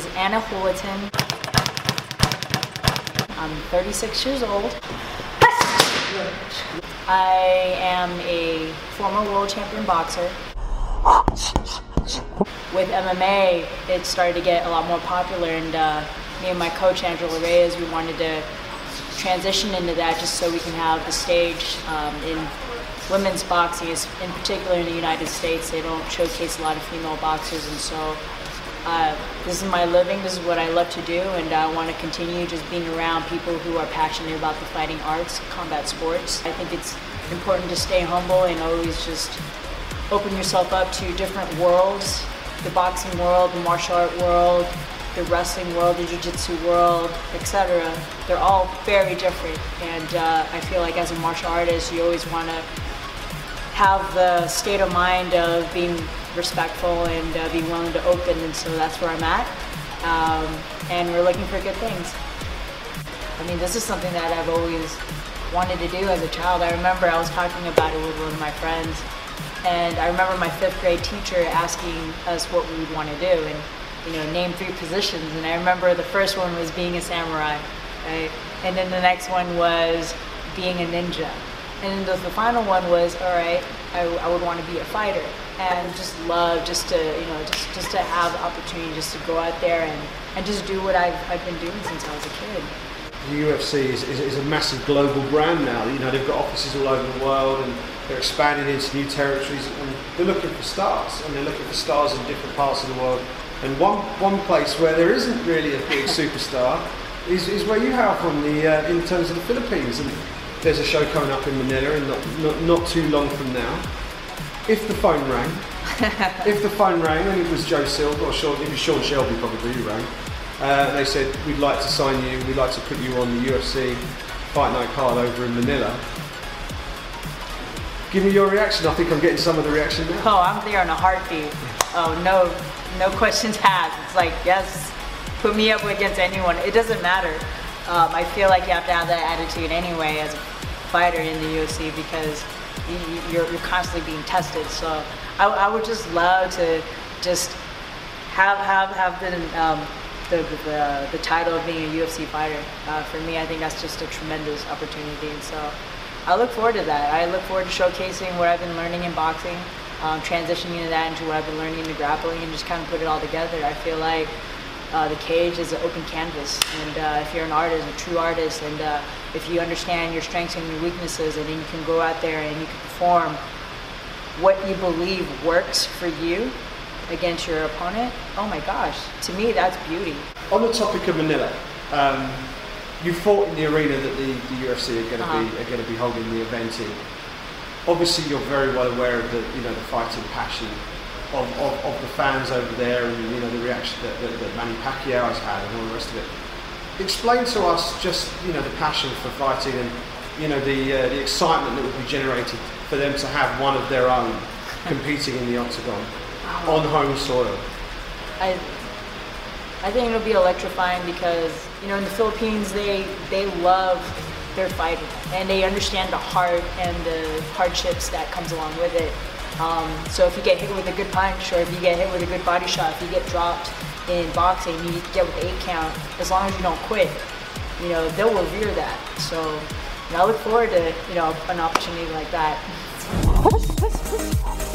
is Ana Julaton. I'm 36 years old. I am a former world champion boxer. With MMA, it started to get a lot more popular, and uh, me and my coach Angelo Reyes, we wanted to transition into that just so we can have the stage um, in women's boxing, in particular in the United States. They don't showcase a lot of female boxers, and so uh, this is my living. This is what I love to do, and I want to continue just being around people who are passionate about the fighting arts, combat sports. I think it's important to stay humble and always just open yourself up to different worlds the boxing world, the martial art world, the wrestling world, the jiu-jitsu world, etc. They're all very different, and uh, I feel like as a martial artist, you always want to have the state of mind of being respectful and uh, being willing to open, and so that's where I'm at. Um, and we're looking for good things. I mean, this is something that I've always wanted to do as a child. I remember I was talking about it with one of my friends, and I remember my fifth grade teacher asking us what we would want to do, and you know, name three positions. And I remember the first one was being a samurai, right? And then the next one was being a ninja. And the, the final one was, all right, I, I would want to be a fighter and just love just to, you know, just, just to have the opportunity just to go out there and, and just do what I've, I've been doing since I was a kid. The UFC is, is, is a massive global brand now. You know, they've got offices all over the world and they're expanding into new territories and they're looking for stars and they're looking for stars in different parts of the world. And one, one place where there isn't really a big superstar is, is where you have from the, uh, in terms of the Philippines. And there's a show coming up in Manila in not, not, not too long from now. If the phone rang, if the phone rang and it was Joe Silva or Sean, it was Sean Shelby probably who rang, uh, they said, we'd like to sign you, we'd like to put you on the UFC Fight Night card over in Manila. Give me your reaction. I think I'm getting some of the reaction now. Oh, I'm there in a heartbeat. Oh, no, no questions asked. It's like, yes, put me up against anyone. It doesn't matter. Um, I feel like you have to have that attitude anyway as a fighter in the UFC because you, are constantly being tested. So I, I, would just love to just have have have the um, the, the, the title of being a UFC fighter. Uh, for me, I think that's just a tremendous opportunity, and so I look forward to that. I look forward to showcasing what I've been learning in boxing, um, transitioning into that into what I've been learning in grappling, and just kind of put it all together. I feel like uh, the cage is an open canvas, and uh, if you're an artist, a true artist, and uh, if you understand your strengths and your weaknesses, and then you can go out there and you can perform what you believe works for you against your opponent, oh my gosh, to me that's beauty. On the topic of Manila, um, you fought in the arena that the, the UFC are going to uh-huh. be are going to be holding the event in. Obviously, you're very well aware of the you know the fighting passion of, of, of the fans over there, and you know the reaction that, that, that Manny Pacquiao has had, and all the rest of it. Explain to us just you know the passion for fighting and you know the uh, the excitement that would be generated for them to have one of their own competing in the octagon on home soil. I I think it'll be electrifying because you know in the Philippines they they love their fighting and they understand the heart and the hardships that comes along with it. Um, so if you get hit with a good punch or if you get hit with a good body shot, if you get dropped in boxing, you get with eight count, as long as you don't quit, you know, they'll revere that. So you know, I look forward to, you know, an opportunity like that.